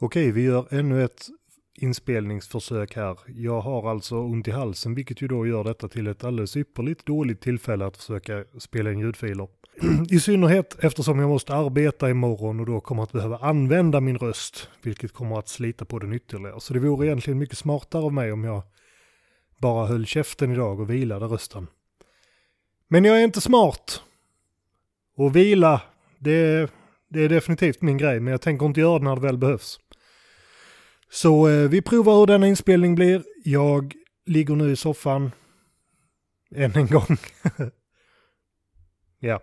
Okej, vi gör ännu ett inspelningsförsök här. Jag har alltså ont i halsen, vilket ju då gör detta till ett alldeles ypperligt dåligt tillfälle att försöka spela in ljudfiler. I synnerhet eftersom jag måste arbeta imorgon och då kommer att behöva använda min röst, vilket kommer att slita på den ytterligare. Så det vore egentligen mycket smartare av mig om jag bara höll käften idag och vilade rösten. Men jag är inte smart. Och vila, det, det är definitivt min grej, men jag tänker inte göra det när det väl behövs. Så eh, vi provar hur denna inspelning blir. Jag ligger nu i soffan. Än en gång. ja.